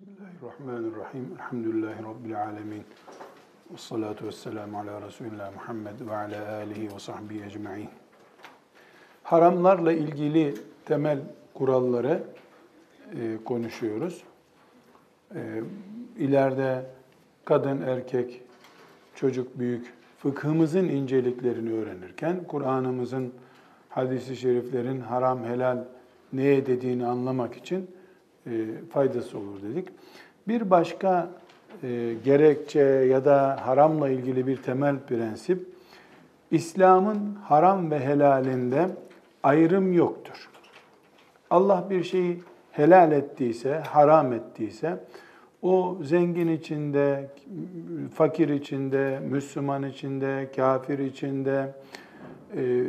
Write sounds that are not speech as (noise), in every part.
Bismillahirrahmanirrahim. Elhamdülillahi Rabbil alemin. Ve salatu ve selamu ala Resulillah Muhammed ve ala alihi ve sahbihi ecma'in. Haramlarla ilgili temel kuralları e, konuşuyoruz. E, ileride kadın, erkek, çocuk, büyük fıkhımızın inceliklerini öğrenirken Kur'an'ımızın, hadisi şeriflerin haram, helal neye dediğini anlamak için faydası olur dedik. Bir başka e, gerekçe ya da haramla ilgili bir temel prensip, İslam'ın haram ve helalinde ayrım yoktur. Allah bir şeyi helal ettiyse, haram ettiyse, o zengin içinde, fakir içinde, Müslüman içinde, kafir içinde, e,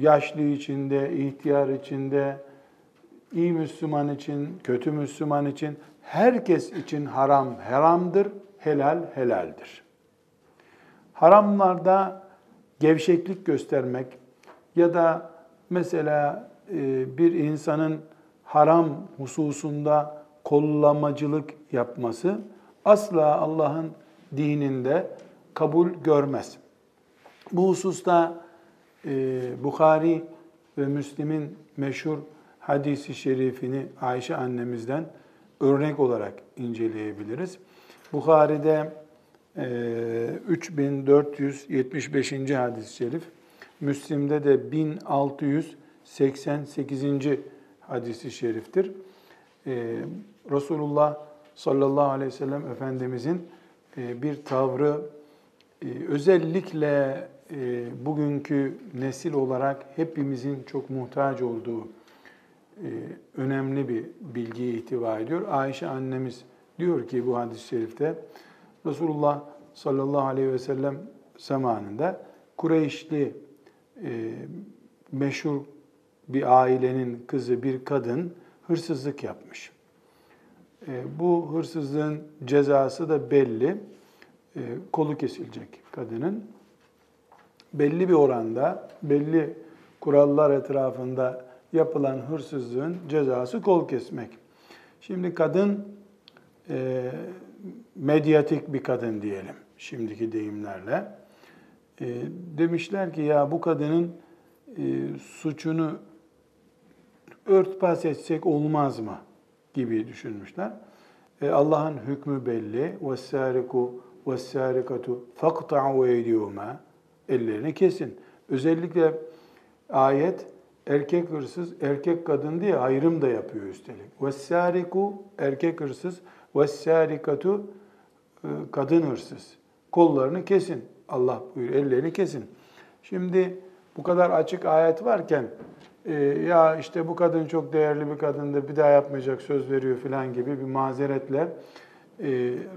yaşlı içinde, ihtiyar içinde, iyi Müslüman için, kötü Müslüman için, herkes için haram haramdır, helal helaldir. Haramlarda gevşeklik göstermek ya da mesela e, bir insanın haram hususunda kollamacılık yapması asla Allah'ın dininde kabul görmez. Bu hususta e, Bukhari ve Müslim'in meşhur hadisi şerifini Ayşe annemizden örnek olarak inceleyebiliriz. Bukhari'de e, 3475. hadis-i şerif, Müslim'de de 1688. hadisi şeriftir. E, Resulullah sallallahu aleyhi ve sellem Efendimizin e, bir tavrı e, özellikle e, bugünkü nesil olarak hepimizin çok muhtaç olduğu önemli bir bilgiye ihtiva ediyor. Ayşe annemiz diyor ki bu hadis-i şerifte Resulullah sallallahu aleyhi ve sellem zamanında Kureyşli e, meşhur bir ailenin kızı bir kadın hırsızlık yapmış. E, bu hırsızlığın cezası da belli. Kolu kesilecek kadının. Belli bir oranda, belli kurallar etrafında yapılan hırsızlığın cezası kol kesmek. Şimdi kadın e, medyatik bir kadın diyelim şimdiki deyimlerle. E, demişler ki ya bu kadının e, suçunu örtbas etsek olmaz mı gibi düşünmüşler. E, Allah'ın hükmü belli. وَالسَّارِكُ وَالسَّارِكَةُ فَقْطَعُوا اَيْدِيهُمَا Ellerini kesin. Özellikle ayet erkek hırsız erkek kadın diye ayrım da yapıyor üstelik. Vessariku erkek hırsız, vessarikatu e, kadın hırsız. Kollarını kesin. Allah buyur ellerini kesin. Şimdi bu kadar açık ayet varken e, ya işte bu kadın çok değerli bir kadındı bir daha yapmayacak söz veriyor filan gibi bir mazeretle e,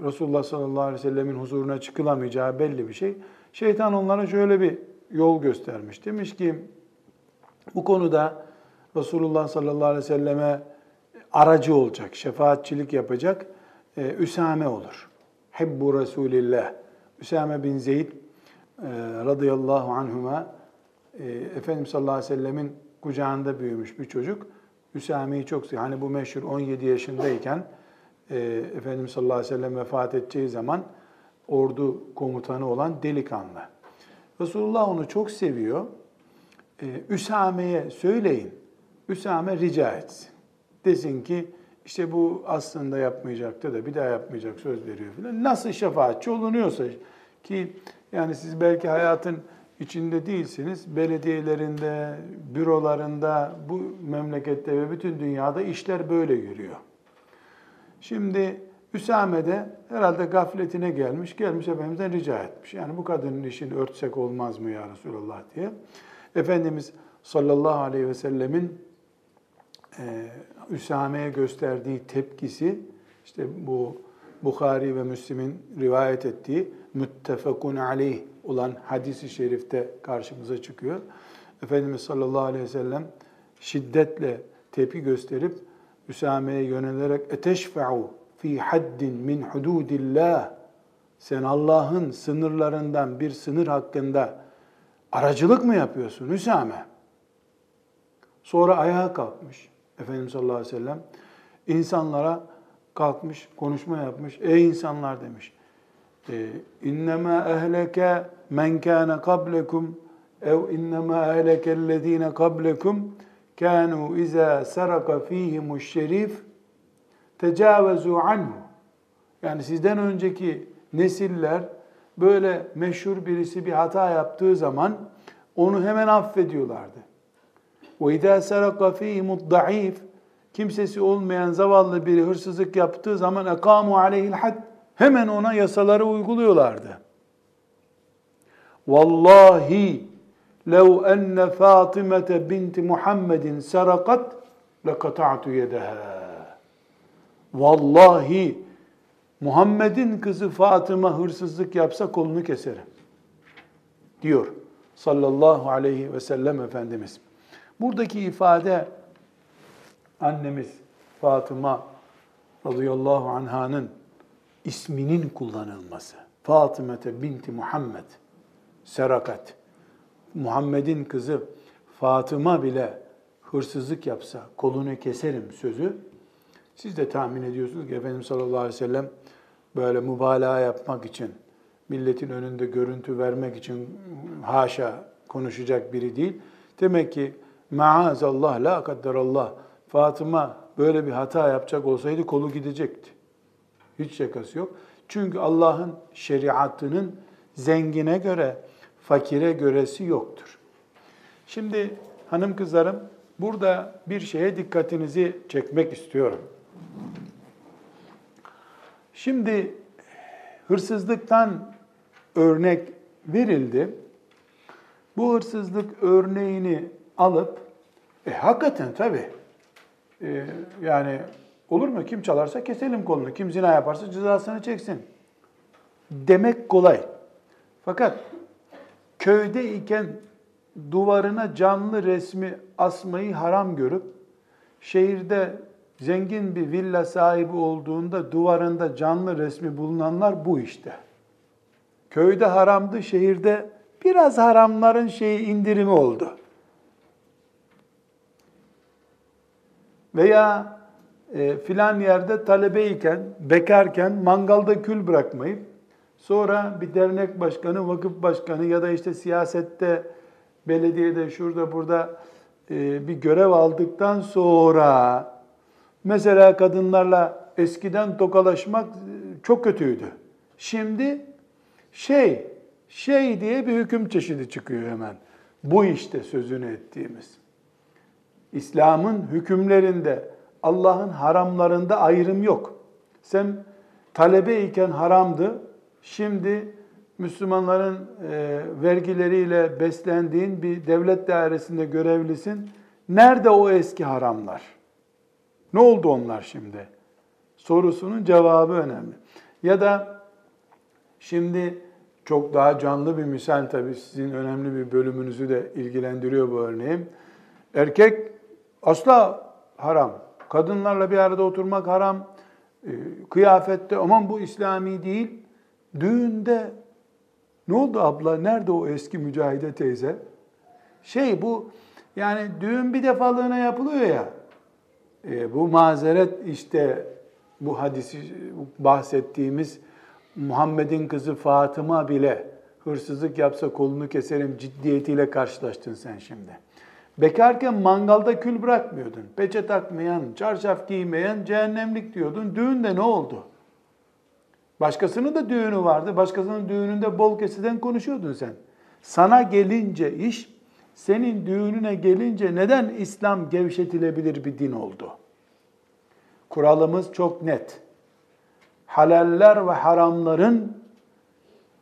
Resulullah sallallahu aleyhi ve sellemin huzuruna çıkılamayacağı belli bir şey. Şeytan onlara şöyle bir yol göstermiş. Demiş ki bu konuda Resulullah sallallahu aleyhi ve selleme aracı olacak, şefaatçilik yapacak e, Üsame olur. Hibbu Resulillah. Üsame bin Zeyd e, radıyallahu anhuma e, Efendimiz sallallahu aleyhi ve sellemin kucağında büyümüş bir çocuk. Üsame'yi çok seviyor. Hani bu meşhur 17 yaşındayken e, Efendimiz sallallahu aleyhi ve sellem vefat edeceği zaman ordu komutanı olan delikanlı. Resulullah onu çok seviyor e, Üsame'ye söyleyin. Üsame rica etsin. Desin ki işte bu aslında yapmayacaktı da bir daha yapmayacak söz veriyor filan. Nasıl şefaatçi olunuyorsa ki yani siz belki hayatın içinde değilsiniz. Belediyelerinde, bürolarında, bu memlekette ve bütün dünyada işler böyle yürüyor. Şimdi Üsame de herhalde gafletine gelmiş, gelmiş Efendimiz'den rica etmiş. Yani bu kadının işini örtsek olmaz mı ya Resulallah diye. Efendimiz sallallahu aleyhi ve sellemin e, Üsame'ye gösterdiği tepkisi işte bu Bukhari ve Müslim'in rivayet ettiği müttefekun aleyh olan hadisi şerifte karşımıza çıkıyor. Efendimiz sallallahu aleyhi ve sellem şiddetle tepki gösterip Üsame'ye yönelerek eteşfe'u fi haddin min hududillah sen Allah'ın sınırlarından bir sınır hakkında Aracılık mı yapıyorsun Hüsame? Sonra ayağa kalkmış Efendimiz sallallahu aleyhi ve sellem. İnsanlara kalkmış, konuşma yapmış. Ey insanlar demiş. İnnemâ ehleke men kâne kablekum ev innemâ ehlekellezîne kablekum kânû izâ saraka fîhimuş şerif tecavüzû anhu. Yani sizden önceki nesiller böyle meşhur birisi bir hata yaptığı zaman onu hemen affediyorlardı. وَاِذَا سَرَقَ ف۪يهِمُ الضَّعِيفِ Kimsesi olmayan zavallı biri hırsızlık yaptığı zaman اَقَامُوا عَلَيْهِ الْحَدِّ Hemen ona yasaları uyguluyorlardı. Vallahi لَوْ اَنَّ فَاطِمَةَ بِنْتِ مُحَمَّدٍ سَرَقَتْ لَقَطَعْتُ يَدَهَا Vallahi Muhammed'in kızı Fatıma hırsızlık yapsa kolunu keserim. Diyor sallallahu aleyhi ve sellem Efendimiz. Buradaki ifade annemiz Fatıma radıyallahu anhanın isminin kullanılması. Fatımete binti Muhammed serakat. Muhammed'in kızı Fatıma bile hırsızlık yapsa kolunu keserim sözü. Siz de tahmin ediyorsunuz ki Efendimiz sallallahu aleyhi ve sellem böyle mübalağa yapmak için, milletin önünde görüntü vermek için haşa konuşacak biri değil. Demek ki maazallah la kadderallah Fatıma böyle bir hata yapacak olsaydı kolu gidecekti. Hiç şakası yok. Çünkü Allah'ın şeriatının zengine göre, fakire göresi yoktur. Şimdi hanım kızlarım burada bir şeye dikkatinizi çekmek istiyorum. Şimdi hırsızlıktan örnek verildi. Bu hırsızlık örneğini alıp, e hakikaten tabii, e, yani olur mu kim çalarsa keselim kolunu, kim zina yaparsa cezasını çeksin demek kolay. Fakat köyde iken duvarına canlı resmi asmayı haram görüp, şehirde zengin bir villa sahibi olduğunda duvarında canlı resmi bulunanlar bu işte. Köyde haramdı, şehirde biraz haramların şeyi indirimi oldu. Veya e, filan yerde talebeyken, bekarken mangalda kül bırakmayıp sonra bir dernek başkanı, vakıf başkanı ya da işte siyasette, belediyede, şurada burada e, bir görev aldıktan sonra Mesela kadınlarla eskiden tokalaşmak çok kötüydü. Şimdi şey, şey diye bir hüküm çeşidi çıkıyor hemen. Bu işte sözünü ettiğimiz. İslam'ın hükümlerinde, Allah'ın haramlarında ayrım yok. Sen talebe iken haramdı, şimdi Müslümanların e, vergileriyle beslendiğin bir devlet dairesinde görevlisin. Nerede o eski haramlar? Ne oldu onlar şimdi? Sorusunun cevabı önemli. Ya da şimdi çok daha canlı bir misal tabii sizin önemli bir bölümünüzü de ilgilendiriyor bu örneğim. Erkek asla haram. Kadınlarla bir arada oturmak haram. Ee, kıyafette aman bu İslami değil. Düğünde ne oldu abla? Nerede o eski mücahide teyze? Şey bu yani düğün bir defalığına yapılıyor ya. E, bu mazeret işte bu hadisi bahsettiğimiz Muhammed'in kızı Fatıma bile hırsızlık yapsa kolunu keserim ciddiyetiyle karşılaştın sen şimdi. Bekarken mangalda kül bırakmıyordun. Peçe takmayan, çarşaf giymeyen cehennemlik diyordun. Düğünde ne oldu? Başkasının da düğünü vardı. Başkasının düğününde bol kesiden konuşuyordun sen. Sana gelince iş senin düğününe gelince neden İslam gevşetilebilir bir din oldu? Kuralımız çok net. Halaller ve haramların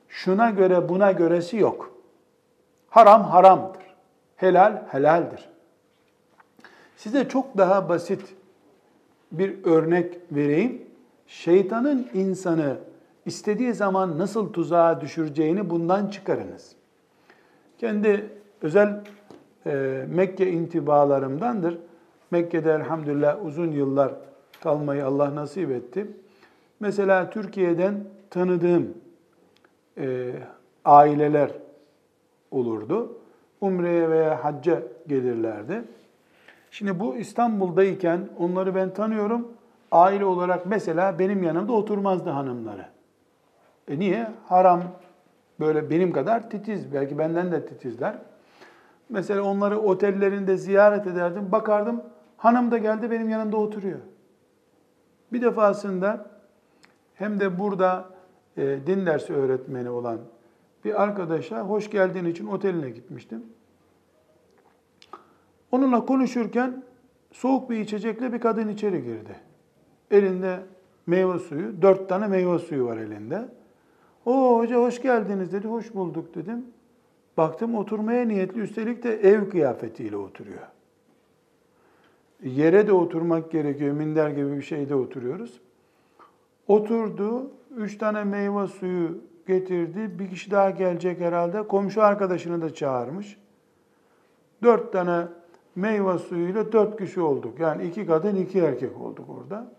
şuna göre buna göresi yok. Haram haramdır. Helal helaldir. Size çok daha basit bir örnek vereyim. Şeytanın insanı istediği zaman nasıl tuzağa düşüreceğini bundan çıkarınız. Kendi özel e, Mekke intibalarımdandır. Mekke'de elhamdülillah uzun yıllar kalmayı Allah nasip etti. Mesela Türkiye'den tanıdığım e, aileler olurdu. Umre'ye veya hacca gelirlerdi. Şimdi bu İstanbul'dayken onları ben tanıyorum aile olarak mesela benim yanımda oturmazdı hanımları. E niye? Haram böyle benim kadar titiz, belki benden de titizler. Mesela onları otellerinde ziyaret ederdim, bakardım hanım da geldi benim yanımda oturuyor. Bir defasında hem de burada e, din dersi öğretmeni olan bir arkadaşa hoş geldiğin için oteline gitmiştim. Onunla konuşurken soğuk bir içecekle bir kadın içeri girdi. Elinde meyve suyu, dört tane meyve suyu var elinde. O hoca hoş geldiniz dedi, hoş bulduk dedim. Baktım oturmaya niyetli, üstelik de ev kıyafetiyle oturuyor. Yere de oturmak gerekiyor, minder gibi bir şeyde oturuyoruz. Oturdu, üç tane meyve suyu getirdi. Bir kişi daha gelecek herhalde. Komşu arkadaşını da çağırmış. Dört tane meyve suyuyla dört kişi olduk. Yani iki kadın, iki erkek olduk orada.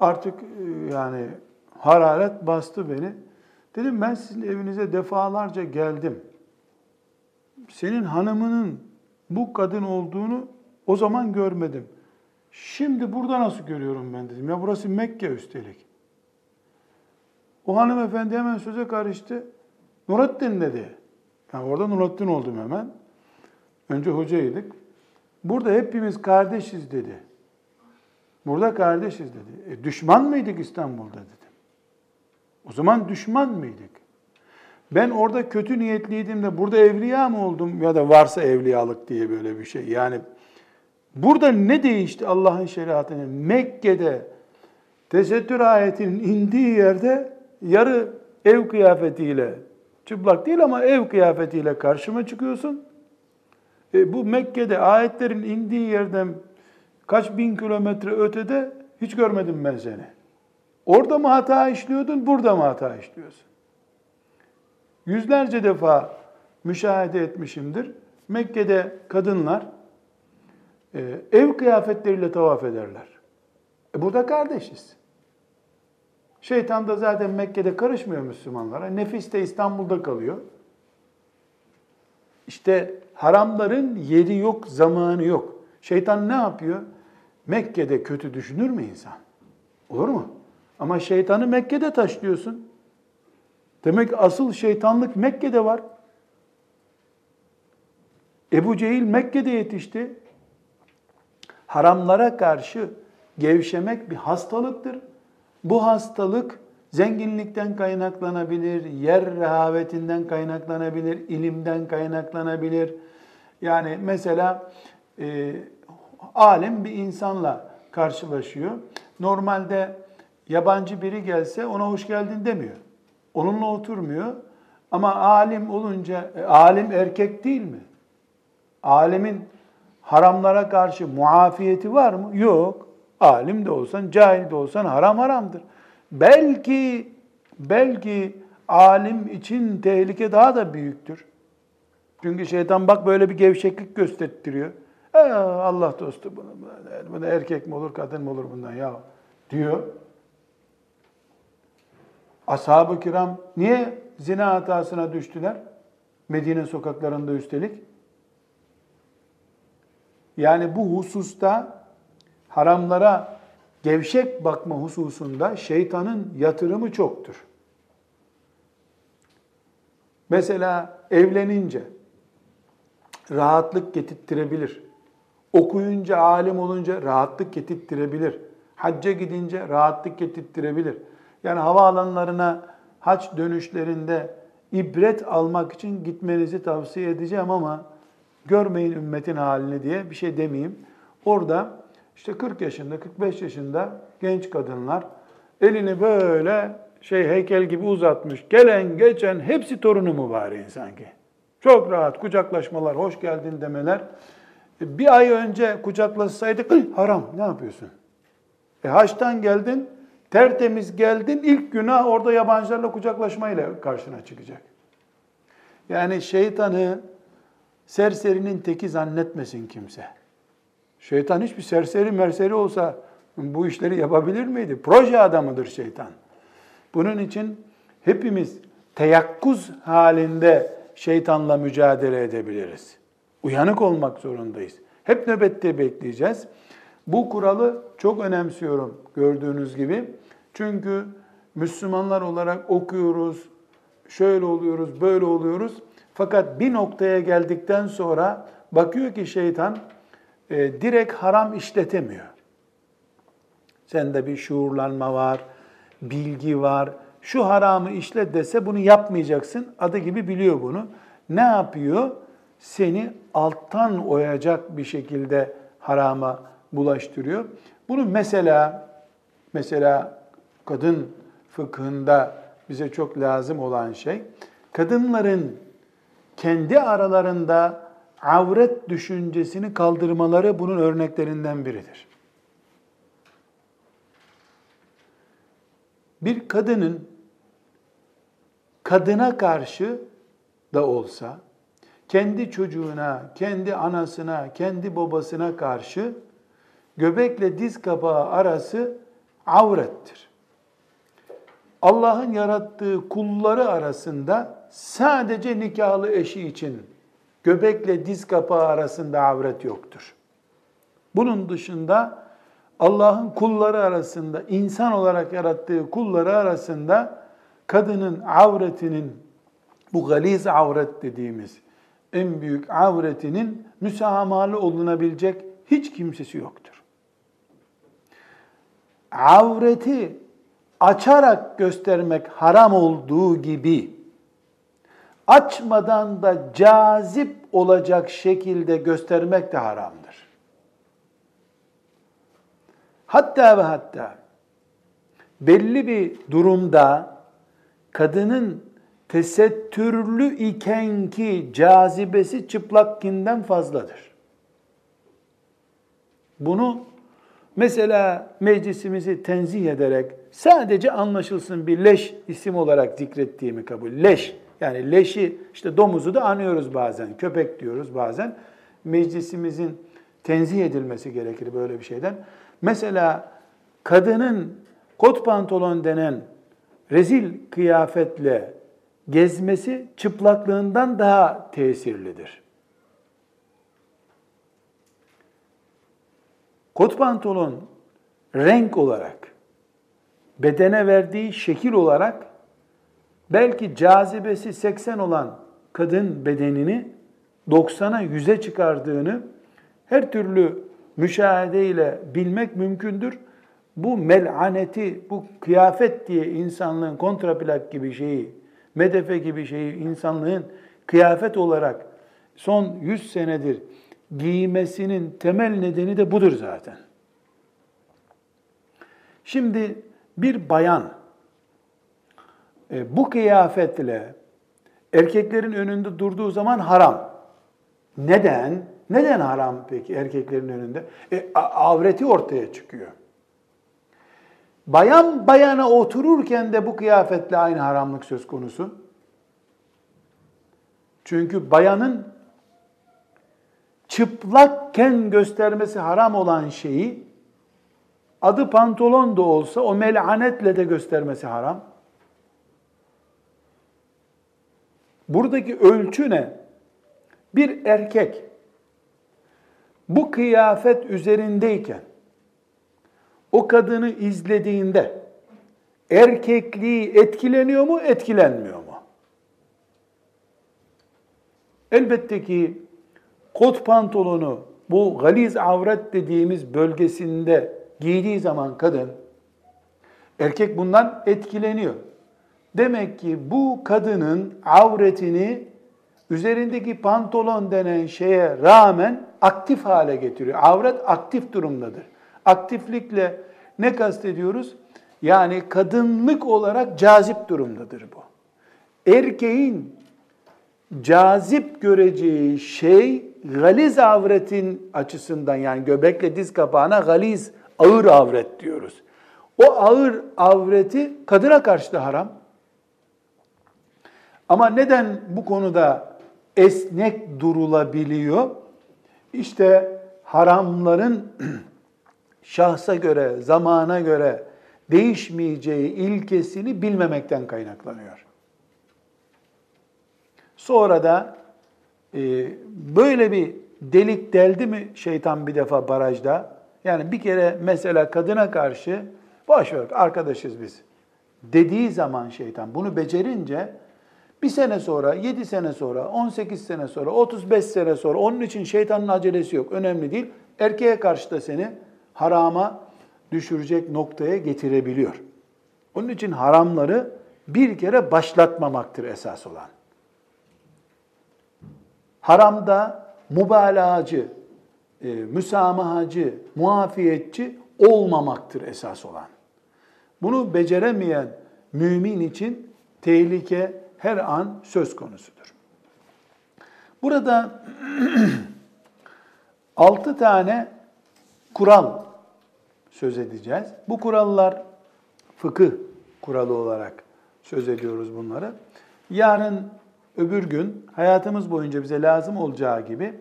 Artık e, yani hararet bastı beni. Dedim ben sizin evinize defalarca geldim. Senin hanımının bu kadın olduğunu o zaman görmedim. Şimdi burada nasıl görüyorum ben dedim. Ya burası Mekke üstelik. O hanımefendi hemen söze karıştı. Nurattin dedi. Yani orada Nurattin oldum hemen. Önce hocaydık. Burada hepimiz kardeşiz dedi. Burada kardeşiz dedi. E, düşman mıydık İstanbul'da dedim. O zaman düşman mıydık? Ben orada kötü niyetliydim de burada evliya mı oldum ya da varsa evliyalık diye böyle bir şey. Yani burada ne değişti Allah'ın şeriatını? Mekke'de tesettür ayetinin indiği yerde yarı ev kıyafetiyle, çıplak değil ama ev kıyafetiyle karşıma çıkıyorsun. E, bu Mekke'de ayetlerin indiği yerden kaç bin kilometre ötede hiç görmedim ben seni. Orada mı hata işliyordun, burada mı hata işliyorsun? Yüzlerce defa müşahede etmişimdir. Mekke'de kadınlar e, ev kıyafetleriyle tavaf ederler. E burada kardeşiz. Şeytan da zaten Mekke'de karışmıyor Müslümanlara. Nefis de İstanbul'da kalıyor. İşte haramların yeri yok, zamanı yok. Şeytan ne yapıyor? Mekke'de kötü düşünür mü insan? Olur mu? Ama şeytanı Mekke'de taşlıyorsun. Demek asıl şeytanlık Mekke'de var. Ebu Cehil Mekke'de yetişti. Haramlara karşı gevşemek bir hastalıktır. Bu hastalık zenginlikten kaynaklanabilir, yer rehavetinden kaynaklanabilir, ilimden kaynaklanabilir. Yani mesela e, alim bir insanla karşılaşıyor. Normalde yabancı biri gelse ona hoş geldin demiyor. Onunla oturmuyor. Ama alim olunca, e, alim erkek değil mi? Alimin haramlara karşı muafiyeti var mı? Yok. Alim de olsan, cahil de olsan haram haramdır. Belki, belki alim için tehlike daha da büyüktür. Çünkü şeytan bak böyle bir gevşeklik gösterttiriyor. Ee, Allah dostu bunu, bunu erkek mi olur, kadın mı olur bundan ya diyor. Ashab-ı kiram niye zina hatasına düştüler? Medine sokaklarında üstelik. Yani bu hususta haramlara gevşek bakma hususunda şeytanın yatırımı çoktur. Mesela evlenince rahatlık getirttirebilir. Okuyunca, alim olunca rahatlık getirttirebilir. Hacca gidince rahatlık getirttirebilir. Yani havaalanlarına haç dönüşlerinde ibret almak için gitmenizi tavsiye edeceğim ama görmeyin ümmetin halini diye bir şey demeyeyim. Orada işte 40 yaşında, 45 yaşında genç kadınlar elini böyle şey heykel gibi uzatmış. Gelen geçen hepsi torunu mu var sanki. Çok rahat kucaklaşmalar, hoş geldin demeler. E, bir ay önce kucaklaşsaydık haram ne yapıyorsun? E haçtan geldin, tertemiz geldin, ilk günah orada yabancılarla kucaklaşmayla karşına çıkacak. Yani şeytanı serserinin teki zannetmesin kimse. Şeytan hiçbir serseri merseri olsa bu işleri yapabilir miydi? Proje adamıdır şeytan. Bunun için hepimiz teyakkuz halinde şeytanla mücadele edebiliriz. Uyanık olmak zorundayız. Hep nöbette bekleyeceğiz. Bu kuralı çok önemsiyorum gördüğünüz gibi. Çünkü Müslümanlar olarak okuyoruz, şöyle oluyoruz, böyle oluyoruz. Fakat bir noktaya geldikten sonra bakıyor ki şeytan e, direkt haram işletemiyor. Sende bir şuurlanma var, bilgi var. Şu haramı işlet dese bunu yapmayacaksın. Adı gibi biliyor bunu. Ne yapıyor? Seni alttan oyacak bir şekilde harama bulaştırıyor. Bunu mesela mesela kadın fıkhında bize çok lazım olan şey kadınların kendi aralarında avret düşüncesini kaldırmaları bunun örneklerinden biridir. Bir kadının kadına karşı da olsa kendi çocuğuna, kendi anasına, kendi babasına karşı göbekle diz kapağı arası avrettir. Allah'ın yarattığı kulları arasında sadece nikahlı eşi için göbekle diz kapağı arasında avret yoktur. Bunun dışında Allah'ın kulları arasında, insan olarak yarattığı kulları arasında kadının avretinin, bu galiz avret dediğimiz en büyük avretinin müsamahalı olunabilecek hiç kimsesi yoktur. Avreti açarak göstermek haram olduğu gibi açmadan da cazip olacak şekilde göstermek de haramdır. Hatta ve hatta belli bir durumda kadının tesettürlü iken ki cazibesi çıplakkinden fazladır. Bunu mesela meclisimizi tenzih ederek sadece anlaşılsın bir leş isim olarak zikrettiğimi kabul. Leş yani leşi işte domuzu da anıyoruz bazen, köpek diyoruz bazen. Meclisimizin tenzih edilmesi gerekir böyle bir şeyden. Mesela kadının kot pantolon denen rezil kıyafetle gezmesi çıplaklığından daha tesirlidir. Kot pantolon renk olarak, bedene verdiği şekil olarak belki cazibesi 80 olan kadın bedenini 90'a 100'e çıkardığını her türlü müşahede ile bilmek mümkündür. Bu melaneti, bu kıyafet diye insanlığın kontraplak gibi şeyi, medefe gibi şeyi insanlığın kıyafet olarak son 100 senedir giymesinin temel nedeni de budur zaten. Şimdi bir bayan e, bu kıyafetle erkeklerin önünde durduğu zaman haram. Neden? Neden haram peki erkeklerin önünde? E, avreti ortaya çıkıyor. Bayan bayana otururken de bu kıyafetle aynı haramlık söz konusu. Çünkü bayanın çıplakken göstermesi haram olan şeyi adı pantolon da olsa o melanetle de göstermesi haram. Buradaki ölçü ne? Bir erkek bu kıyafet üzerindeyken o kadını izlediğinde erkekliği etkileniyor mu, etkilenmiyor mu? Elbette ki kot pantolonu bu galiz avret dediğimiz bölgesinde giydiği zaman kadın erkek bundan etkileniyor. Demek ki bu kadının avretini üzerindeki pantolon denen şeye rağmen aktif hale getiriyor. Avret aktif durumdadır. Aktiflikle ne kastediyoruz? Yani kadınlık olarak cazip durumdadır bu. Erkeğin cazip göreceği şey galiz avretin açısından yani göbekle diz kapağına galiz ağır avret diyoruz. O ağır avreti kadına karşı da haram. Ama neden bu konuda esnek durulabiliyor? İşte haramların (clears throat) şahsa göre, zamana göre değişmeyeceği ilkesini bilmemekten kaynaklanıyor. Sonra da böyle bir delik deldi mi şeytan bir defa barajda, Yani bir kere mesela kadına karşı boş ver arkadaşız biz dediği zaman şeytan bunu becerince bir sene sonra, yedi sene sonra, on sekiz sene sonra, otuz beş sene sonra onun için şeytanın acelesi yok. Önemli değil. Erkeğe karşı da seni harama düşürecek noktaya getirebiliyor. Onun için haramları bir kere başlatmamaktır esas olan. Haramda mübalağacı, e, müsamahacı, muafiyetçi olmamaktır esas olan. Bunu beceremeyen mümin için tehlike her an söz konusudur. Burada (clears throat) altı tane kural söz edeceğiz. Bu kurallar fıkıh kuralı olarak söz ediyoruz bunları. Yarın öbür gün hayatımız boyunca bize lazım olacağı gibi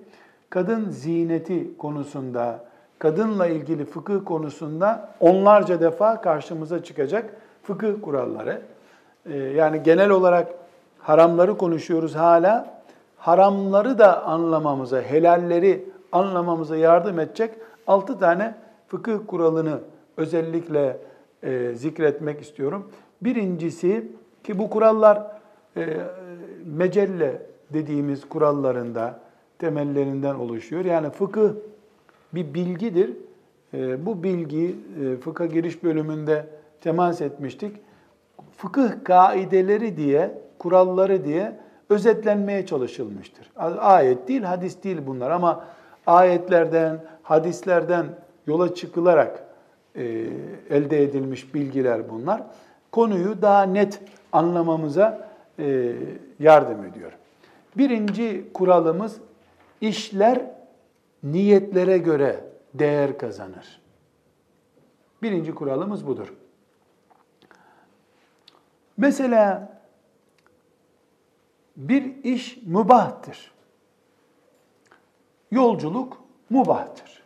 kadın ziyneti konusunda, kadınla ilgili fıkıh konusunda onlarca defa karşımıza çıkacak fıkıh kuralları. Ee, yani genel olarak haramları konuşuyoruz hala. Haramları da anlamamıza, helalleri anlamamıza yardım edecek altı tane fıkıh kuralını özellikle e, zikretmek istiyorum. Birincisi ki bu kurallar e, mecelle dediğimiz kurallarında temellerinden oluşuyor. Yani fıkıh bir bilgidir. E, bu bilgi e, fıkha giriş bölümünde temas etmiştik. Fıkıh kaideleri diye, kuralları diye özetlenmeye çalışılmıştır. Ayet değil, hadis değil bunlar ama ayetlerden, hadislerden yola çıkılarak e, elde edilmiş bilgiler bunlar. Konuyu daha net anlamamıza yardım ediyor. Birinci kuralımız işler niyetlere göre değer kazanır. Birinci kuralımız budur. Mesela bir iş mübahtır. Yolculuk mubahtır.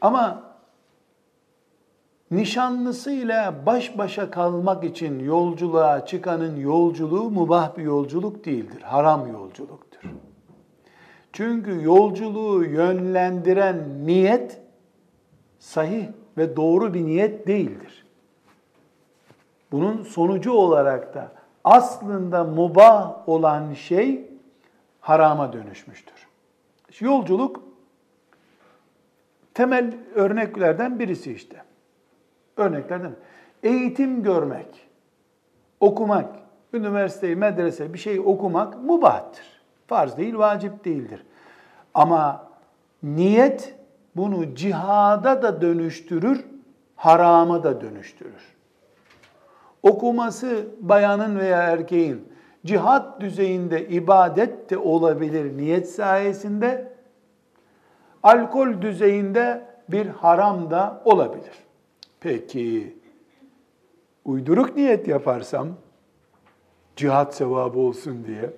Ama nişanlısıyla baş başa kalmak için yolculuğa çıkanın yolculuğu mubah bir yolculuk değildir. Haram yolculuktur. Çünkü yolculuğu yönlendiren niyet sahih ve doğru bir niyet değildir. Bunun sonucu olarak da aslında mubah olan şey harama dönüşmüştür. Yolculuk temel örneklerden birisi işte. Örneklerden. Eğitim görmek, okumak, üniversiteyi, medrese bir şey okumak mubahtır. Farz değil, vacip değildir. Ama niyet bunu cihada da dönüştürür, harama da dönüştürür. Okuması bayanın veya erkeğin cihat düzeyinde ibadet de olabilir niyet sayesinde. Alkol düzeyinde bir haram da olabilir. Peki uyduruk niyet yaparsam cihat sevabı olsun diye.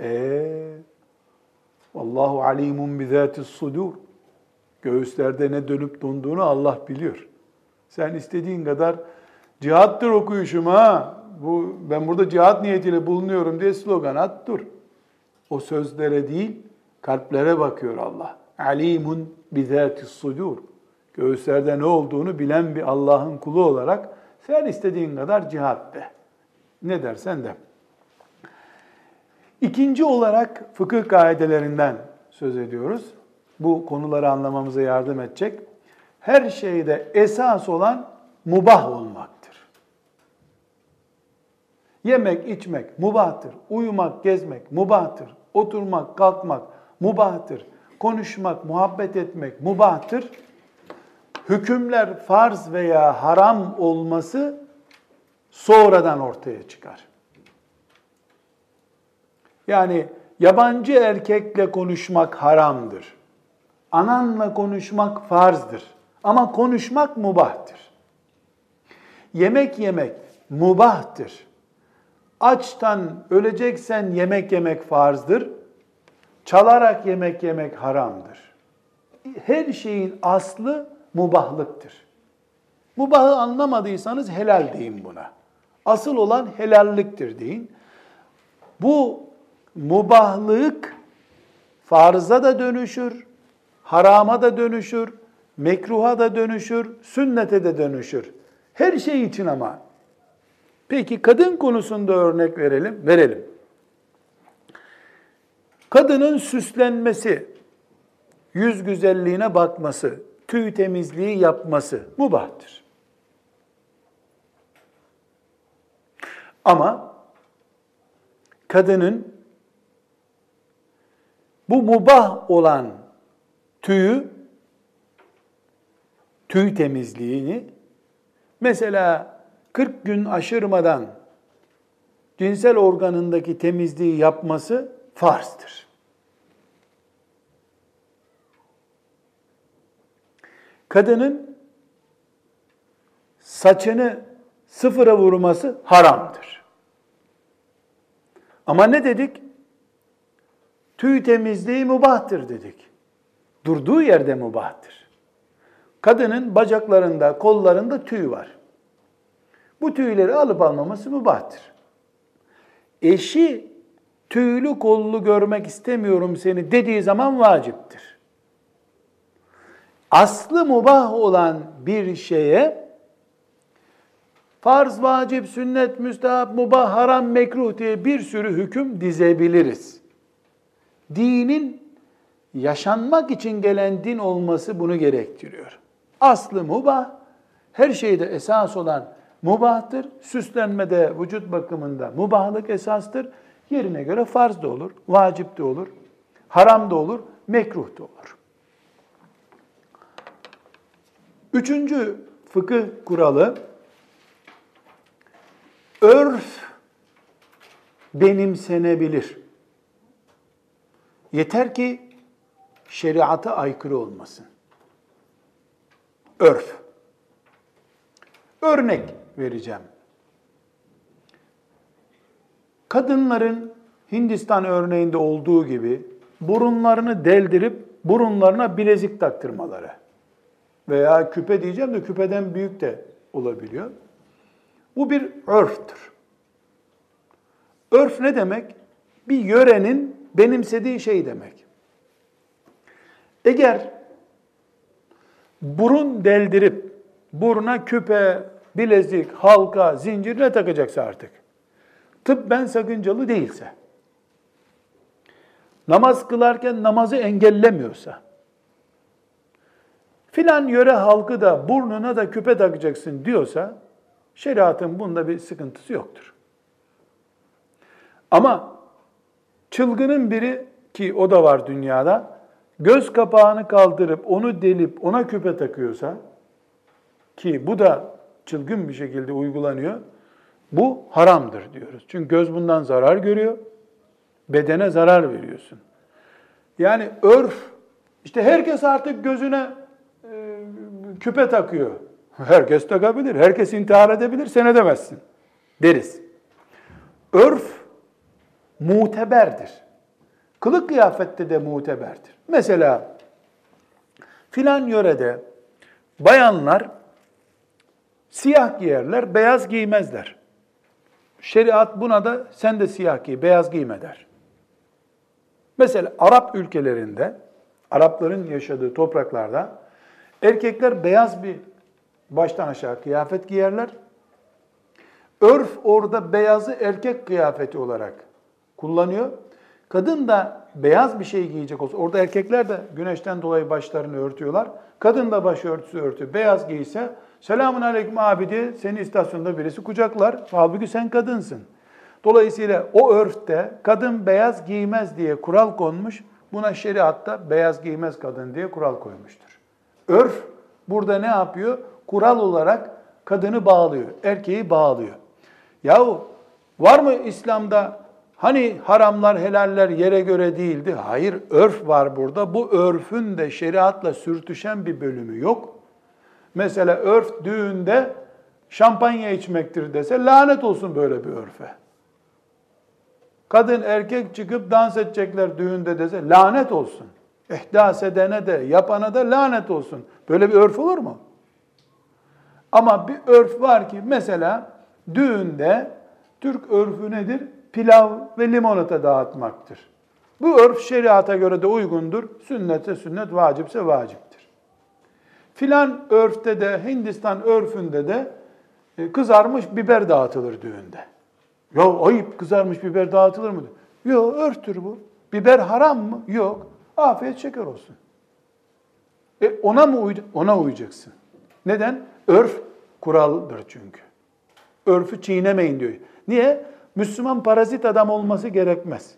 E Allahu alimun bi sudur. Göğüslerde ne dönüp donduğunu Allah biliyor. Sen istediğin kadar cihattır okuyuşum ha. Bu ben burada cihat niyetiyle bulunuyorum diye slogan at dur. O sözlere değil, kalplere bakıyor Allah. Alimun bi sudur göğüslerde ne olduğunu bilen bir Allah'ın kulu olarak sen istediğin kadar cihat de. Ne dersen de. İkinci olarak fıkıh kaidelerinden söz ediyoruz. Bu konuları anlamamıza yardım edecek. Her şeyde esas olan mubah olmaktır. Yemek, içmek mubahtır. Uyumak, gezmek mubahtır. Oturmak, kalkmak mubahtır. Konuşmak, muhabbet etmek mubahtır hükümler farz veya haram olması sonradan ortaya çıkar. Yani yabancı erkekle konuşmak haramdır. Ananla konuşmak farzdır. Ama konuşmak mubahtır. Yemek yemek mubahtır. Açtan öleceksen yemek yemek farzdır. Çalarak yemek yemek haramdır. Her şeyin aslı mubahlıktır. Mubahı anlamadıysanız helal deyin buna. Asıl olan helalliktir deyin. Bu mubahlık farza da dönüşür, harama da dönüşür, mekruha da dönüşür, sünnete de dönüşür. Her şey için ama. Peki kadın konusunda örnek verelim, verelim. Kadının süslenmesi, yüz güzelliğine bakması, tüy temizliği yapması mubahtır. Ama kadının bu mubah olan tüyü, tüy temizliğini mesela 40 gün aşırmadan cinsel organındaki temizliği yapması farzdır. Kadının saçını sıfıra vurması haramdır. Ama ne dedik? Tüy temizliği mubahtır dedik. Durduğu yerde mubahtır. Kadının bacaklarında, kollarında tüy var. Bu tüyleri alıp almaması mübahtır. Eşi tüylü kollu görmek istemiyorum seni dediği zaman vaciptir. Aslı mubah olan bir şeye farz, vacip, sünnet, müstehap, mubah, haram, mekruh diye bir sürü hüküm dizebiliriz. Dinin yaşanmak için gelen din olması bunu gerektiriyor. Aslı mubah, her şeyde esas olan mubahtır. Süslenmede, vücut bakımında mubahlık esastır. Yerine göre farz da olur, vacip de olur, haram da olur, mekruh da olur. Üçüncü fıkıh kuralı, örf benimsenebilir. Yeter ki şeriata aykırı olmasın. Örf. Örnek vereceğim. Kadınların Hindistan örneğinde olduğu gibi burunlarını deldirip burunlarına bilezik taktırmaları veya küpe diyeceğim de küpeden büyük de olabiliyor. Bu bir örftür. Örf ne demek? Bir yörenin benimsediği şey demek. Eğer burun deldirip buruna küpe, bilezik, halka, zincir ne takacaksa artık. Tıbben sakıncalı değilse. Namaz kılarken namazı engellemiyorsa. Filan yöre halkı da burnuna da küpe takacaksın diyorsa şeriatın bunda bir sıkıntısı yoktur. Ama çılgının biri ki o da var dünyada göz kapağını kaldırıp onu delip ona küpe takıyorsa ki bu da çılgın bir şekilde uygulanıyor. Bu haramdır diyoruz. Çünkü göz bundan zarar görüyor. Bedene zarar veriyorsun. Yani örf, işte herkes artık gözüne küpe takıyor. Herkes takabilir, herkes intihar edebilir, sen edemezsin deriz. Örf muteberdir. Kılık kıyafette de muteberdir. Mesela filan yörede bayanlar Siyah giyerler, beyaz giymezler. Şeriat buna da sen de siyah giy, beyaz giyme der. Mesela Arap ülkelerinde, Arapların yaşadığı topraklarda erkekler beyaz bir baştan aşağı kıyafet giyerler. Örf orada beyazı erkek kıyafeti olarak kullanıyor. Kadın da beyaz bir şey giyecek olsa, orada erkekler de güneşten dolayı başlarını örtüyorlar. Kadın da başörtüsü örtü, beyaz giyse Selamun aleyküm abi diye seni istasyonda birisi kucaklar. Halbuki sen kadınsın. Dolayısıyla o örfte kadın beyaz giymez diye kural konmuş. Buna şeriatta beyaz giymez kadın diye kural koymuştur. Örf burada ne yapıyor? Kural olarak kadını bağlıyor, erkeği bağlıyor. Yahu var mı İslam'da hani haramlar helaller yere göre değildi? Hayır örf var burada. Bu örfün de şeriatla sürtüşen bir bölümü yok. Mesela örf düğünde şampanya içmektir dese lanet olsun böyle bir örfe. Kadın erkek çıkıp dans edecekler düğünde dese lanet olsun. İhdas edene de yapana da lanet olsun. Böyle bir örf olur mu? Ama bir örf var ki mesela düğünde Türk örfü nedir? Pilav ve limonata dağıtmaktır. Bu örf şeriata göre de uygundur. Sünnetse sünnet, vacipse vacip. Filan örfte de, Hindistan örfünde de e, kızarmış biber dağıtılır düğünde. Ya ayıp kızarmış biber dağıtılır mı? Yok örftür bu. Biber haram mı? Yok. Afiyet şeker olsun. E ona mı uy ona uyacaksın? Neden? Örf kuraldır çünkü. Örfü çiğnemeyin diyor. Niye? Müslüman parazit adam olması gerekmez.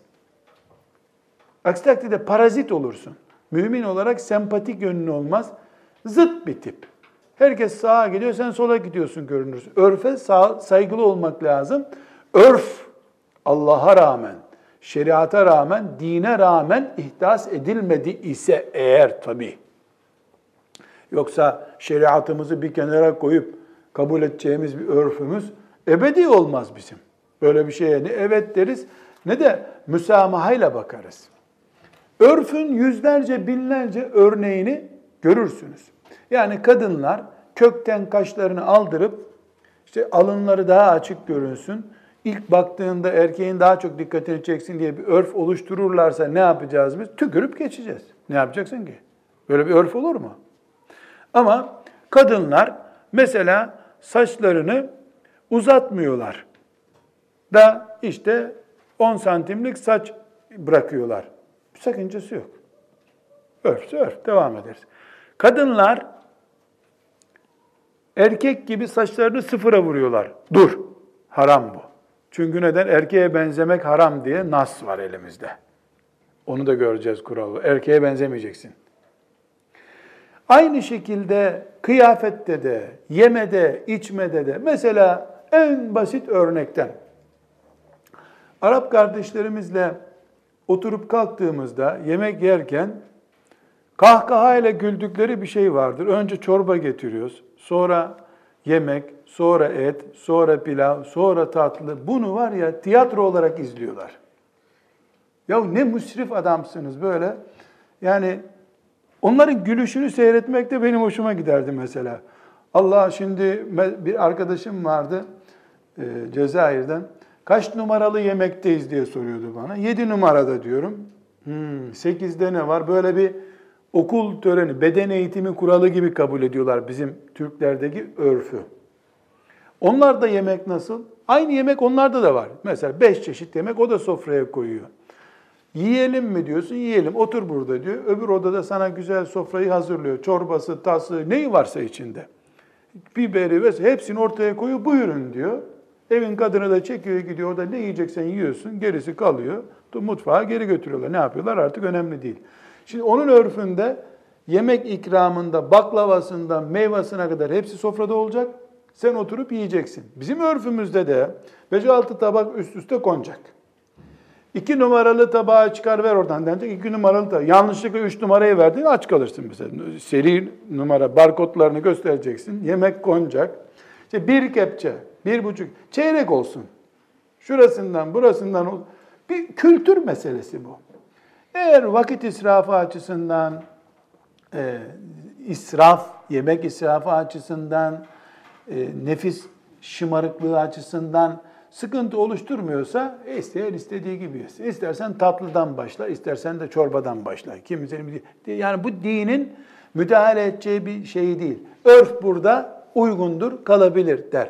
Aksi takdirde parazit olursun. Mümin olarak sempatik yönün olmaz. Zıt bir tip. Herkes sağa gidiyor, sen sola gidiyorsun görünürsün. Örfe saygılı olmak lazım. Örf, Allah'a rağmen, şeriata rağmen, dine rağmen ihdas edilmedi ise eğer tabii. Yoksa şeriatımızı bir kenara koyup kabul edeceğimiz bir örfümüz ebedi olmaz bizim. Böyle bir şeye ne evet deriz ne de müsamahayla bakarız. Örfün yüzlerce binlerce örneğini görürsünüz. Yani kadınlar kökten kaşlarını aldırıp işte alınları daha açık görünsün. İlk baktığında erkeğin daha çok dikkatini çeksin diye bir örf oluştururlarsa ne yapacağız biz? Tükürüp geçeceğiz. Ne yapacaksın ki? Böyle bir örf olur mu? Ama kadınlar mesela saçlarını uzatmıyorlar. Da işte 10 santimlik saç bırakıyorlar. Bir sakıncası yok. Örfse örf, devam ederiz. Kadınlar erkek gibi saçlarını sıfıra vuruyorlar. Dur, haram bu. Çünkü neden? Erkeğe benzemek haram diye nas var elimizde. Onu da göreceğiz kuralı. Erkeğe benzemeyeceksin. Aynı şekilde kıyafette de, yemede, içmede de mesela en basit örnekten Arap kardeşlerimizle oturup kalktığımızda yemek yerken kahkahayla güldükleri bir şey vardır. Önce çorba getiriyoruz, sonra yemek, sonra et, sonra pilav, sonra tatlı. Bunu var ya tiyatro olarak izliyorlar. Ya ne müsrif adamsınız böyle. Yani onların gülüşünü seyretmek de benim hoşuma giderdi mesela. Allah şimdi bir arkadaşım vardı e, Cezayir'den. Kaç numaralı yemekteyiz diye soruyordu bana. Yedi numarada diyorum. Hmm, sekizde ne var? Böyle bir okul töreni, beden eğitimi kuralı gibi kabul ediyorlar bizim Türklerdeki örfü. Onlar da yemek nasıl? Aynı yemek onlarda da var. Mesela beş çeşit yemek o da sofraya koyuyor. Yiyelim mi diyorsun? Yiyelim. Otur burada diyor. Öbür odada sana güzel sofrayı hazırlıyor. Çorbası, tası, neyi varsa içinde. Biberi ve hepsini ortaya koyuyor. Buyurun diyor. Evin kadını da çekiyor gidiyor. Orada ne yiyeceksen yiyorsun. Gerisi kalıyor. Mutfağa geri götürüyorlar. Ne yapıyorlar artık önemli değil. Şimdi onun örfünde yemek ikramında baklavasından meyvasına kadar hepsi sofrada olacak. Sen oturup yiyeceksin. Bizim örfümüzde de 5-6 tabak üst üste konacak. İki numaralı tabağı çıkar ver oradan denecek. İki numaralı tabak. Yanlışlıkla üç numarayı verdin aç kalırsın mesela. Seri numara barkodlarını göstereceksin. Yemek konacak. İşte bir kepçe, bir buçuk, çeyrek olsun. Şurasından, burasından. Bir kültür meselesi bu. Eğer vakit israfı açısından, e, israf, yemek israfı açısından, nefis şımarıklığı açısından sıkıntı oluşturmuyorsa isteyen istediği gibi yesin. İstersen tatlıdan başla, istersen de çorbadan başla. Kimsenin yani bu dinin müdahale edeceği bir şey değil. Örf burada uygundur, kalabilir der.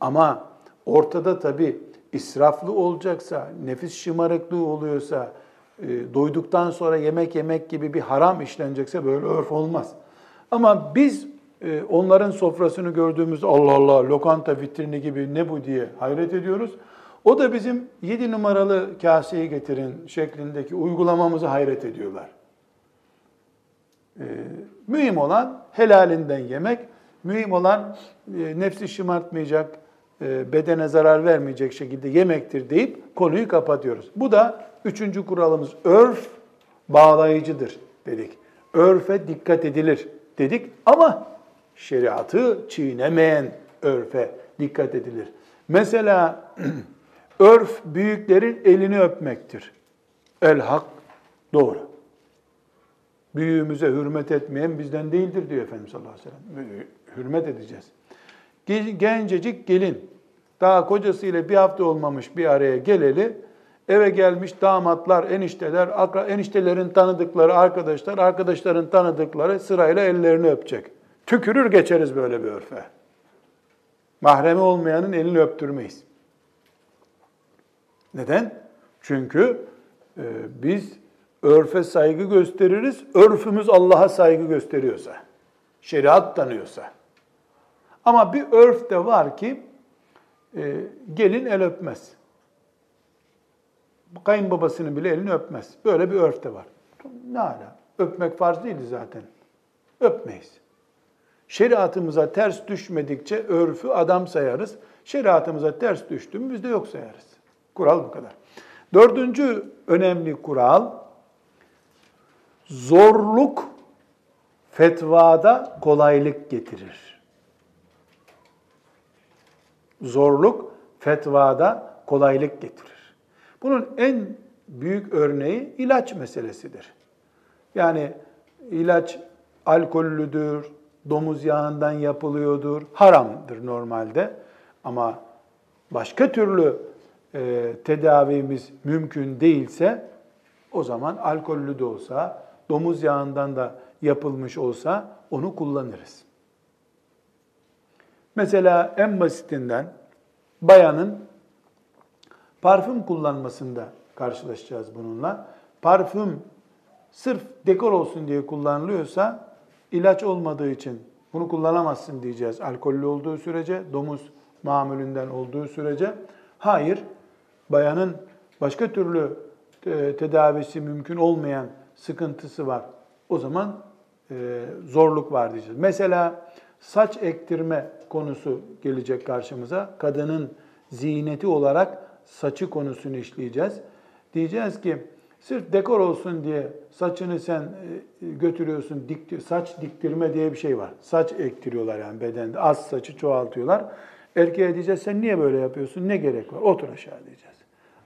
Ama ortada tabii israflı olacaksa, nefis şımarıklığı oluyorsa, e, doyduktan sonra yemek yemek gibi bir haram işlenecekse böyle örf olmaz. Ama biz e, onların sofrasını gördüğümüz Allah Allah lokanta vitrini gibi ne bu diye hayret ediyoruz. O da bizim yedi numaralı kaseyi getirin şeklindeki uygulamamızı hayret ediyorlar. Ee, mühim olan helalinden yemek, mühim olan e, nefsi şımartmayacak, e, bedene zarar vermeyecek şekilde yemektir deyip konuyu kapatıyoruz. Bu da üçüncü kuralımız örf bağlayıcıdır dedik. Örfe dikkat edilir dedik ama şeriatı çiğnemeyen örfe dikkat edilir. Mesela (clears throat) örf büyüklerin elini öpmektir. El hak doğru. Büyüğümüze hürmet etmeyen bizden değildir diyor Efendimiz sallallahu aleyhi ve sellem. Hürmet edeceğiz. Gencecik gelin, daha kocasıyla bir hafta olmamış bir araya geleli, eve gelmiş damatlar, enişteler, eniştelerin tanıdıkları arkadaşlar, arkadaşların tanıdıkları sırayla ellerini öpecek. Tükürür geçeriz böyle bir örfe. Mahremi olmayanın elini öptürmeyiz. Neden? Çünkü e, biz örfe saygı gösteririz. Örfümüz Allah'a saygı gösteriyorsa, şeriat tanıyorsa. Ama bir örf de var ki e, gelin el öpmez. Kayınbabasının bile elini öpmez. Böyle bir örf de var. Ne hala? Öpmek farz değildi zaten. Öpmeyiz. Şeriatımıza ters düşmedikçe örfü adam sayarız. Şeriatımıza ters düştü mü biz de yok sayarız. Kural bu kadar. Dördüncü önemli kural, zorluk fetvada kolaylık getirir. Zorluk fetvada kolaylık getirir. Bunun en büyük örneği ilaç meselesidir. Yani ilaç alkollüdür, domuz yağından yapılıyordur, haramdır normalde. Ama başka türlü e, tedavimiz mümkün değilse o zaman alkollü de olsa, domuz yağından da yapılmış olsa onu kullanırız. Mesela en basitinden bayanın parfüm kullanmasında karşılaşacağız bununla. Parfüm sırf dekor olsun diye kullanılıyorsa ilaç olmadığı için bunu kullanamazsın diyeceğiz. Alkollü olduğu sürece, domuz mamulünden olduğu sürece. Hayır, bayanın başka türlü e, tedavisi mümkün olmayan sıkıntısı var. O zaman e, zorluk var diyeceğiz. Mesela saç ektirme konusu gelecek karşımıza. Kadının ziyneti olarak saçı konusunu işleyeceğiz. Diyeceğiz ki sırf dekor olsun diye saçını sen e, götürüyorsun, dik, saç diktirme diye bir şey var. Saç ektiriyorlar yani bedende. Az saçı çoğaltıyorlar. Erkeğe diyeceğiz sen niye böyle yapıyorsun, ne gerek var? Otur aşağı diyeceğiz.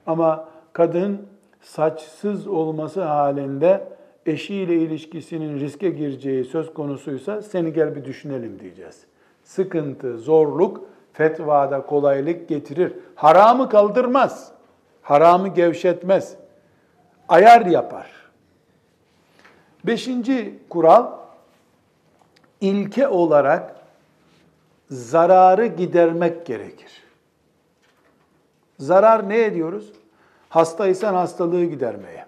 Ama kadın saçsız olması halinde eşiyle ilişkisinin riske gireceği söz konusuysa seni gel bir düşünelim diyeceğiz. Sıkıntı, zorluk fetvada kolaylık getirir. Haramı kaldırmaz. Haramı gevşetmez. Ayar yapar. Beşinci kural, ilke olarak zararı gidermek gerekir. Zarar ne ediyoruz? Hastaysan hastalığı gidermeye.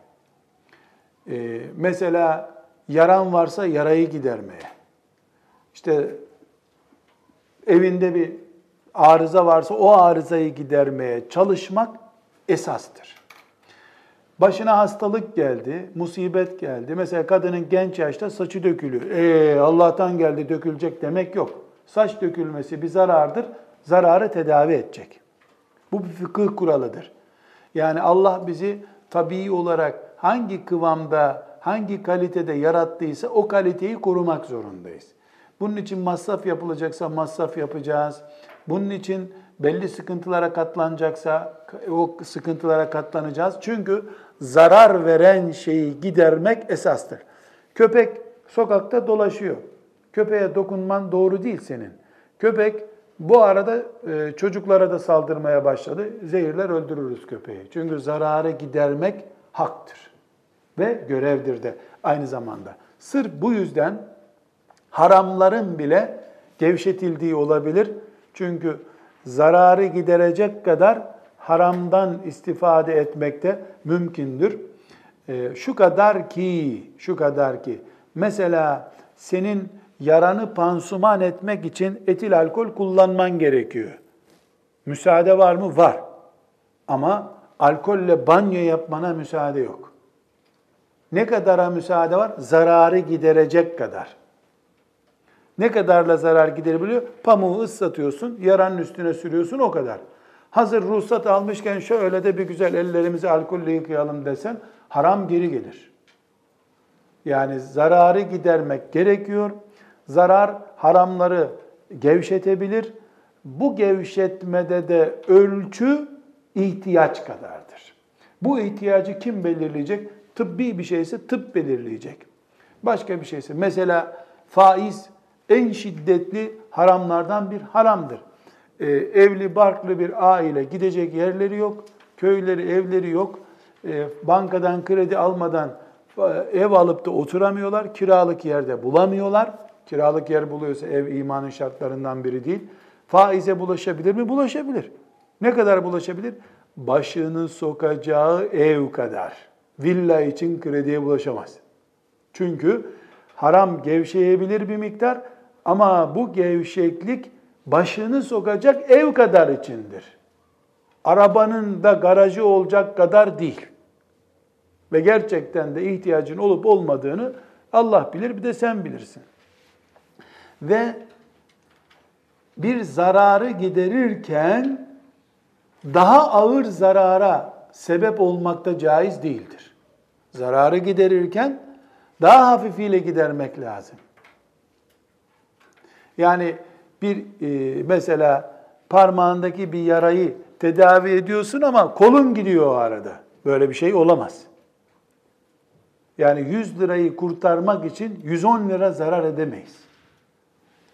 Ee, mesela yaran varsa yarayı gidermeye. İşte evinde bir arıza varsa o arızayı gidermeye çalışmak esastır. Başına hastalık geldi, musibet geldi. Mesela kadının genç yaşta saçı dökülüyor. Ee, Allah'tan geldi dökülecek demek yok. Saç dökülmesi bir zarardır. Zararı tedavi edecek. Bu bir fıkıh kuralıdır. Yani Allah bizi tabii olarak hangi kıvamda, hangi kalitede yarattıysa o kaliteyi korumak zorundayız. Bunun için masraf yapılacaksa masraf yapacağız. Bunun için belli sıkıntılara katlanacaksa o sıkıntılara katlanacağız. Çünkü zarar veren şeyi gidermek esastır. Köpek sokakta dolaşıyor. Köpeğe dokunman doğru değil senin. Köpek bu arada e, çocuklara da saldırmaya başladı. Zehirler öldürürüz köpeği. Çünkü zararı gidermek haktır. Ve görevdir de aynı zamanda. Sırf bu yüzden haramların bile gevşetildiği olabilir. Çünkü zararı giderecek kadar haramdan istifade etmek de mümkündür. E, şu kadar ki, şu kadar ki, mesela senin yaranı pansuman etmek için etil alkol kullanman gerekiyor. Müsaade var mı? Var. Ama alkolle banyo yapmana müsaade yok. Ne kadara müsaade var? Zararı giderecek kadar. Ne kadarla zarar giderebiliyor? Pamuğu ıslatıyorsun, yaranın üstüne sürüyorsun o kadar. Hazır ruhsat almışken şöyle de bir güzel ellerimizi alkolle yıkayalım desen haram geri gelir. Yani zararı gidermek gerekiyor. Zarar haramları gevşetebilir. Bu gevşetmede de ölçü ihtiyaç kadardır. Bu ihtiyacı kim belirleyecek? Tıbbi bir şeyse tıp belirleyecek. Başka bir şeyse mesela faiz en şiddetli haramlardan bir haramdır. Ee, evli barklı bir aile gidecek yerleri yok, köyleri, evleri yok. Ee, bankadan kredi almadan e, ev alıp da oturamıyorlar, kiralık yerde bulamıyorlar. kiralık yer buluyorsa ev imanın şartlarından biri değil. Faize bulaşabilir mi? Bulaşabilir. Ne kadar bulaşabilir? Başını sokacağı ev kadar. Villa için krediye bulaşamaz. Çünkü haram gevşeyebilir bir miktar ama bu gevşeklik başını sokacak ev kadar içindir. Arabanın da garajı olacak kadar değil. Ve gerçekten de ihtiyacın olup olmadığını Allah bilir bir de sen bilirsin. Ve bir zararı giderirken daha ağır zarara sebep olmakta caiz değildir. Zararı giderirken daha hafifiyle gidermek lazım. Yani bir e, mesela parmağındaki bir yarayı tedavi ediyorsun ama kolun gidiyor o arada. Böyle bir şey olamaz. Yani 100 lirayı kurtarmak için 110 lira zarar edemeyiz.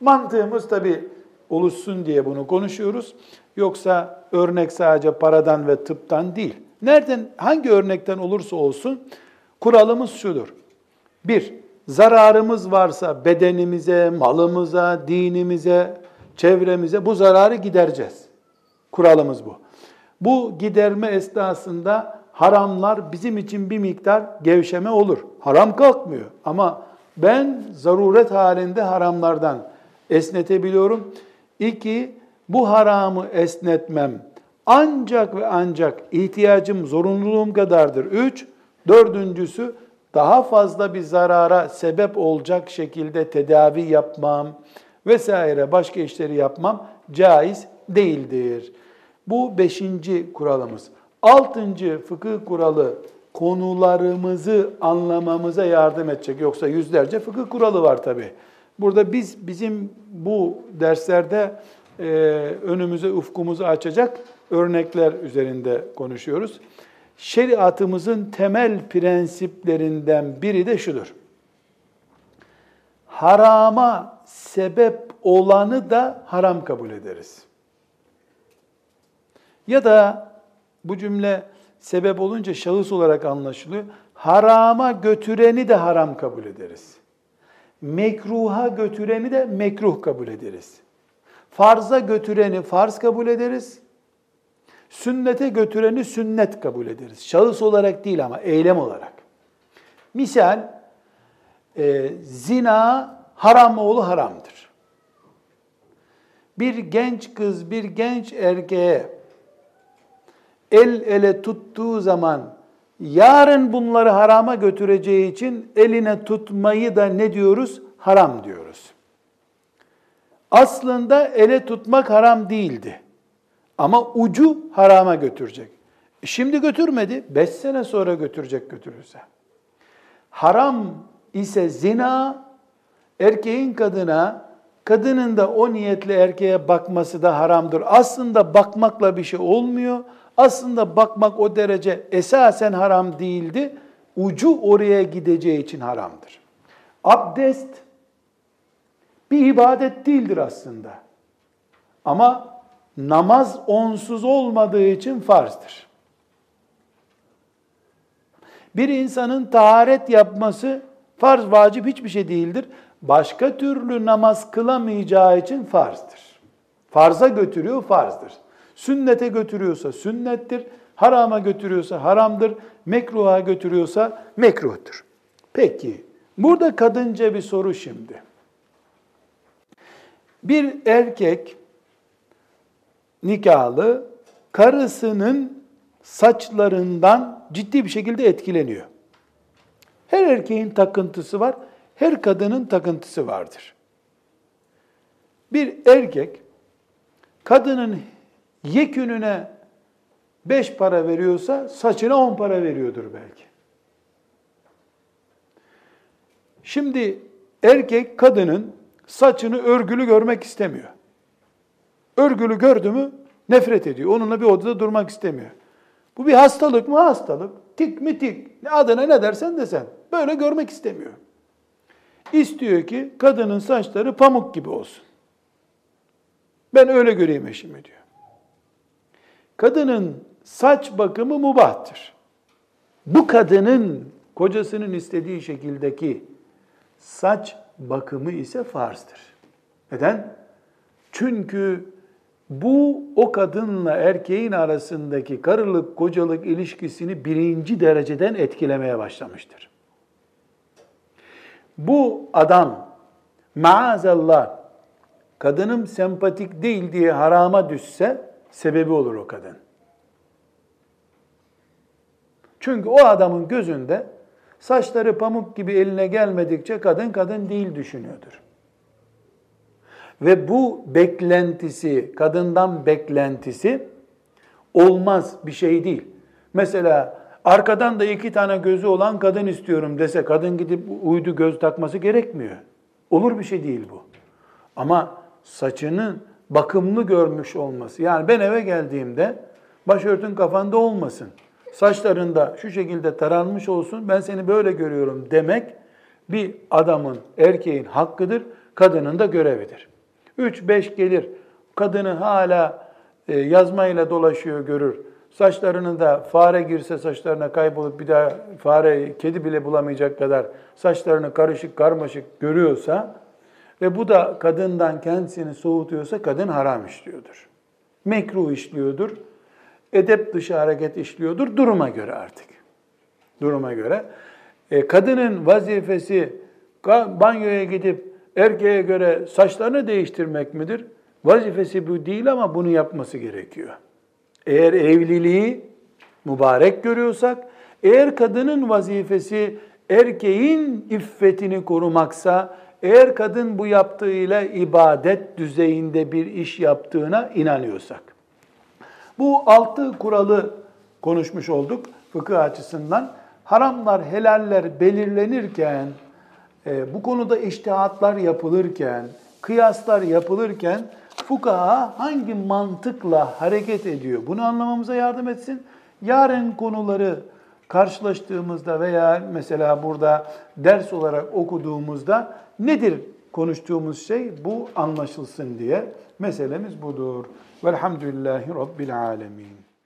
Mantığımız tabi oluşsun diye bunu konuşuyoruz. Yoksa örnek sadece paradan ve tıptan değil. Nereden, hangi örnekten olursa olsun kuralımız şudur. Bir, zararımız varsa bedenimize, malımıza, dinimize, çevremize bu zararı gidereceğiz. Kuralımız bu. Bu giderme esnasında haramlar bizim için bir miktar gevşeme olur. Haram kalkmıyor ama ben zaruret halinde haramlardan esnetebiliyorum. İki, bu haramı esnetmem ancak ve ancak ihtiyacım, zorunluluğum kadardır. Üç, dördüncüsü daha fazla bir zarara sebep olacak şekilde tedavi yapmam vesaire başka işleri yapmam caiz değildir. Bu beşinci kuralımız. Altıncı fıkıh kuralı konularımızı anlamamıza yardım edecek. Yoksa yüzlerce fıkıh kuralı var tabi. Burada biz bizim bu derslerde e, önümüze ufkumuzu açacak örnekler üzerinde konuşuyoruz. Şeriatımızın temel prensiplerinden biri de şudur. Harama sebep olanı da haram kabul ederiz. Ya da bu cümle sebep olunca şahıs olarak anlaşılıyor. Harama götüreni de haram kabul ederiz. Mekruha götüreni de mekruh kabul ederiz. Farza götüreni farz kabul ederiz. Sünnete götüreni sünnet kabul ederiz. Şahıs olarak değil ama eylem olarak. Misal, e, zina haram oğlu haramdır. Bir genç kız, bir genç erkeğe el ele tuttuğu zaman yarın bunları harama götüreceği için eline tutmayı da ne diyoruz? Haram diyoruz. Aslında ele tutmak haram değildi. Ama ucu harama götürecek. E şimdi götürmedi, beş sene sonra götürecek götürürse. Haram ise zina, erkeğin kadına, kadının da o niyetle erkeğe bakması da haramdır. Aslında bakmakla bir şey olmuyor. Aslında bakmak o derece esasen haram değildi. Ucu oraya gideceği için haramdır. Abdest bir ibadet değildir aslında. Ama namaz onsuz olmadığı için farzdır. Bir insanın taharet yapması farz, vacip hiçbir şey değildir. Başka türlü namaz kılamayacağı için farzdır. Farza götürüyor, farzdır. Sünnete götürüyorsa sünnettir. Harama götürüyorsa haramdır. Mekruha götürüyorsa mekruhtur. Peki, burada kadınca bir soru şimdi. Bir erkek nikahlı karısının saçlarından ciddi bir şekilde etkileniyor. Her erkeğin takıntısı var, her kadının takıntısı vardır. Bir erkek kadının yekününe beş para veriyorsa saçına on para veriyordur belki. Şimdi erkek kadının saçını örgülü görmek istemiyor. Örgülü gördü mü nefret ediyor. Onunla bir odada durmak istemiyor. Bu bir hastalık mı? Hastalık. Tik mi tik. Adına ne dersen desen. Böyle görmek istemiyor. İstiyor ki kadının saçları pamuk gibi olsun. Ben öyle göreyim eşimi diyor. Kadının saç bakımı mubahtır. Bu kadının kocasının istediği şekildeki saç bakımı ise farzdır. Neden? Çünkü bu o kadınla erkeğin arasındaki karılık kocalık ilişkisini birinci dereceden etkilemeye başlamıştır. Bu adam maazallah kadınım sempatik değil diye harama düşse sebebi olur o kadın. Çünkü o adamın gözünde saçları pamuk gibi eline gelmedikçe kadın kadın değil düşünüyordur. Ve bu beklentisi, kadından beklentisi olmaz bir şey değil. Mesela arkadan da iki tane gözü olan kadın istiyorum dese kadın gidip uydu göz takması gerekmiyor. Olur bir şey değil bu. Ama saçının bakımlı görmüş olması. Yani ben eve geldiğimde başörtün kafanda olmasın. Saçlarında şu şekilde taranmış olsun. Ben seni böyle görüyorum demek bir adamın, erkeğin hakkıdır. Kadının da görevidir. 3-5 gelir. Kadını hala e, yazmayla dolaşıyor görür. Saçlarının da fare girse saçlarına kaybolup bir daha fare, kedi bile bulamayacak kadar saçlarını karışık karmaşık görüyorsa ve bu da kadından kendisini soğutuyorsa kadın haram işliyordur. Mekruh işliyordur. Edep dışı hareket işliyordur duruma göre artık. Duruma göre. E, kadının vazifesi banyoya gidip erkeğe göre saçlarını değiştirmek midir? Vazifesi bu değil ama bunu yapması gerekiyor. Eğer evliliği mübarek görüyorsak, eğer kadının vazifesi erkeğin iffetini korumaksa, eğer kadın bu yaptığıyla ibadet düzeyinde bir iş yaptığına inanıyorsak. Bu altı kuralı konuşmuş olduk fıkıh açısından. Haramlar, helaller belirlenirken, e, bu konuda iştihatlar yapılırken, kıyaslar yapılırken fukaha hangi mantıkla hareket ediyor? Bunu anlamamıza yardım etsin. Yarın konuları karşılaştığımızda veya mesela burada ders olarak okuduğumuzda nedir konuştuğumuz şey? Bu anlaşılsın diye meselemiz budur. Velhamdülillahi Rabbil Alemin.